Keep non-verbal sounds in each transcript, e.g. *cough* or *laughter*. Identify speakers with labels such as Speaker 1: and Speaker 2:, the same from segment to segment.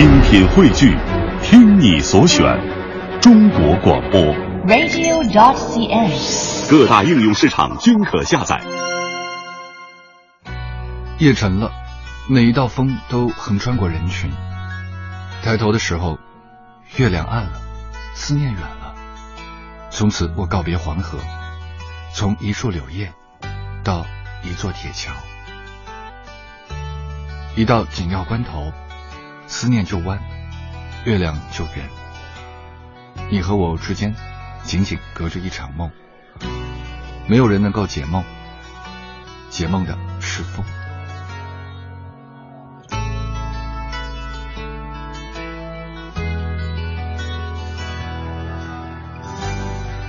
Speaker 1: 精品汇聚，听你所选，中国广播。
Speaker 2: r a d i o d o t c s
Speaker 1: 各大应用市场均可下载。
Speaker 3: 夜沉了，每一道风都横穿过人群。抬头的时候，月亮暗了，思念远了。从此，我告别黄河，从一树柳叶到一座铁桥。一到紧要关头。思念就弯，月亮就圆。你和我之间，仅仅隔着一场梦。没有人能够解梦，解梦的是风。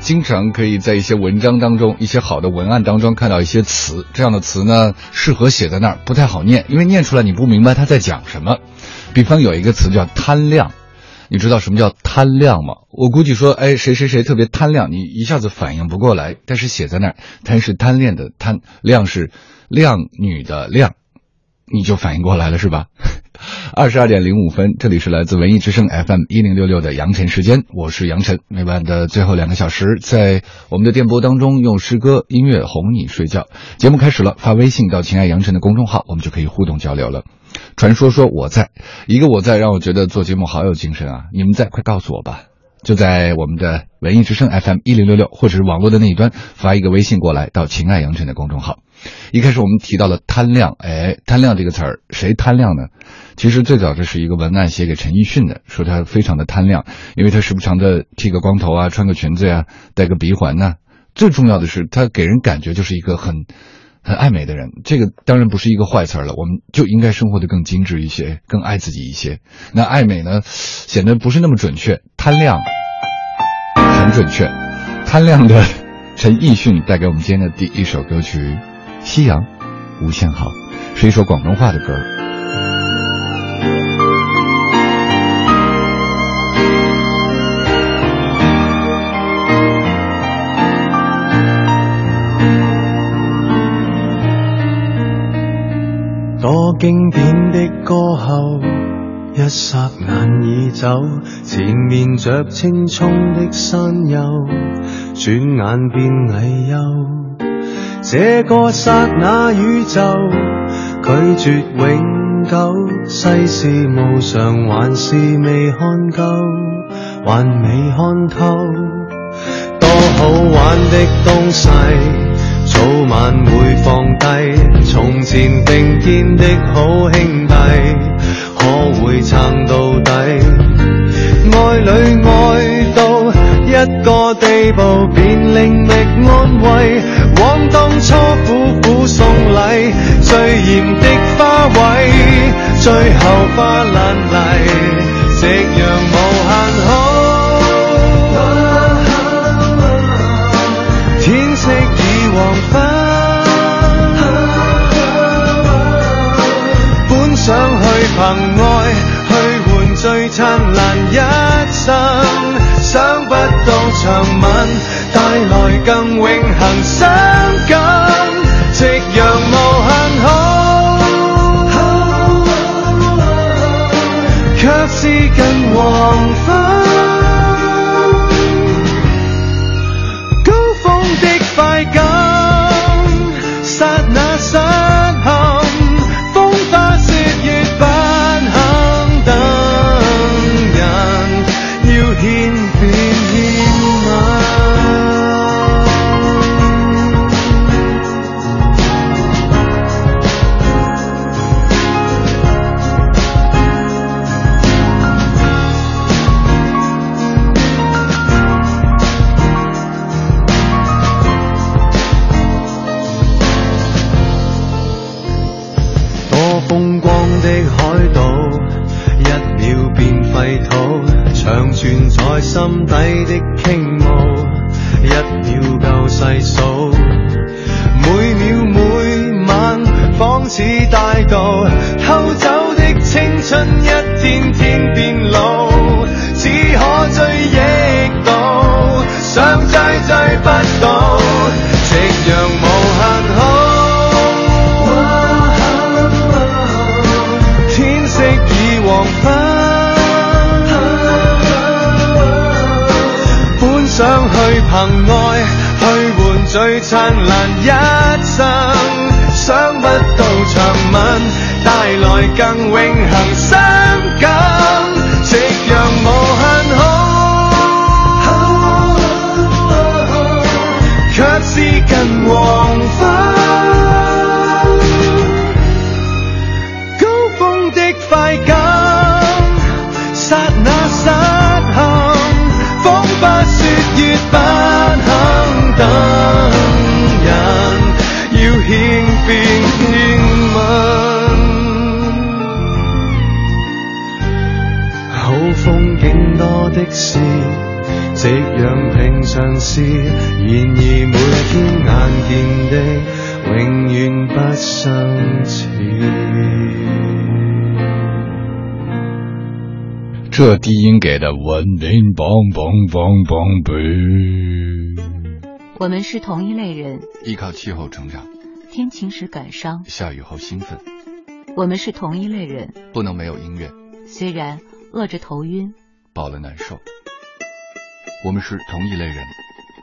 Speaker 3: 经常可以在一些文章当中、一些好的文案当中看到一些词，这样的词呢适合写在那儿，不太好念，因为念出来你不明白他在讲什么。比方有一个词叫“贪靓”，你知道什么叫“贪靓”吗？我估计说，哎，谁谁谁特别贪靓，你一下子反应不过来。但是写在那儿，“贪”是贪恋的“贪”，“靓”是靓女的“靓”。你就反应过来了是吧？*laughs* 二十二点零五分，这里是来自文艺之声 FM 一零六六的杨晨时间，我是杨晨。每晚的最后两个小时，在我们的电波当中用诗歌、音乐哄你睡觉。节目开始了，发微信到“亲爱杨晨”的公众号，我们就可以互动交流了。传说说我在一个我在，让我觉得做节目好有精神啊！你们在，快告诉我吧。就在我们的文艺之声 FM 一零六六，或者是网络的那一端发一个微信过来到情爱阳晨的公众号。一开始我们提到了贪亮，哎，贪亮这个词儿，谁贪亮呢？其实最早这是一个文案写给陈奕迅的，说他非常的贪亮，因为他时常的剃个光头啊，穿个裙子呀，戴个鼻环呐。最重要的是，他给人感觉就是一个很。很爱美的人，这个当然不是一个坏词了。我们就应该生活的更精致一些，更爱自己一些。那爱美呢，显得不是那么准确。贪靓，很准确。贪靓的 *laughs* 陈奕迅带给我们今天的第一首歌曲《夕阳无限好》，是一首广东话的歌。
Speaker 4: 经典的歌后，一霎眼已走，缠绵着青葱的山丘，转眼变矮丘。这个刹那宇宙，拒绝永久，世事无常还是未看够，还未看透，多好玩的东西。早晚会放低从前并肩的好兄弟，可会撑到底？爱侣爱到一个地步，便另觅安慰，枉当初苦苦送礼，最艳的花卉，最后。用爱去换最灿烂一生，想不到长吻带来更永恒伤。存在心底的倾慕，一秒够细数，每秒每晚仿似大盗偷走的青春，一天天。想去凭爱去换最灿烂一生，想不到长吻带来更永恒伤。
Speaker 3: 这低音给的文明，嘣嘣嘣嘣嘣。
Speaker 2: 我们是同一类人，
Speaker 3: 依靠气候成长。
Speaker 2: 天晴时感伤，
Speaker 3: 下雨后兴奋。
Speaker 2: 我们是同一类人，
Speaker 3: 不能没有音乐。
Speaker 2: 虽然饿着头晕，
Speaker 3: 饱了难受。我们是同一类人，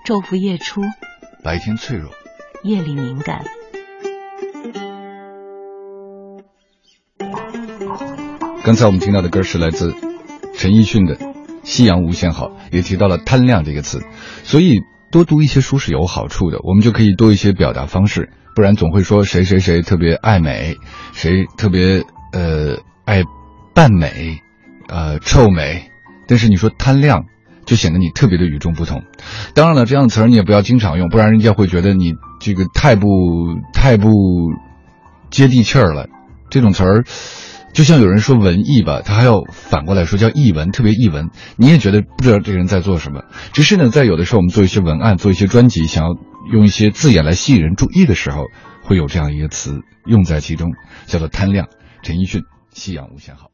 Speaker 2: 昼伏夜出，
Speaker 3: 白天脆弱，
Speaker 2: 夜里敏感。
Speaker 3: 刚才我们听到的歌是来自陈奕迅的《夕阳无限好》，也提到了“贪量”这个词，所以多读一些书是有好处的。我们就可以多一些表达方式。不然总会说谁谁谁特别爱美，谁特别呃爱，扮美，呃臭美，但是你说贪靓，就显得你特别的与众不同。当然了，这样的词儿你也不要经常用，不然人家会觉得你这个太不太不，接地气儿了。这种词儿。就像有人说文艺吧，他还要反过来说叫艺文，特别艺文。你也觉得不知道这个人在做什么。只是呢，在有的时候我们做一些文案，做一些专辑，想要用一些字眼来吸引人注意的时候，会有这样一个词用在其中，叫做“贪靓”。陈奕迅，《夕阳无限好》。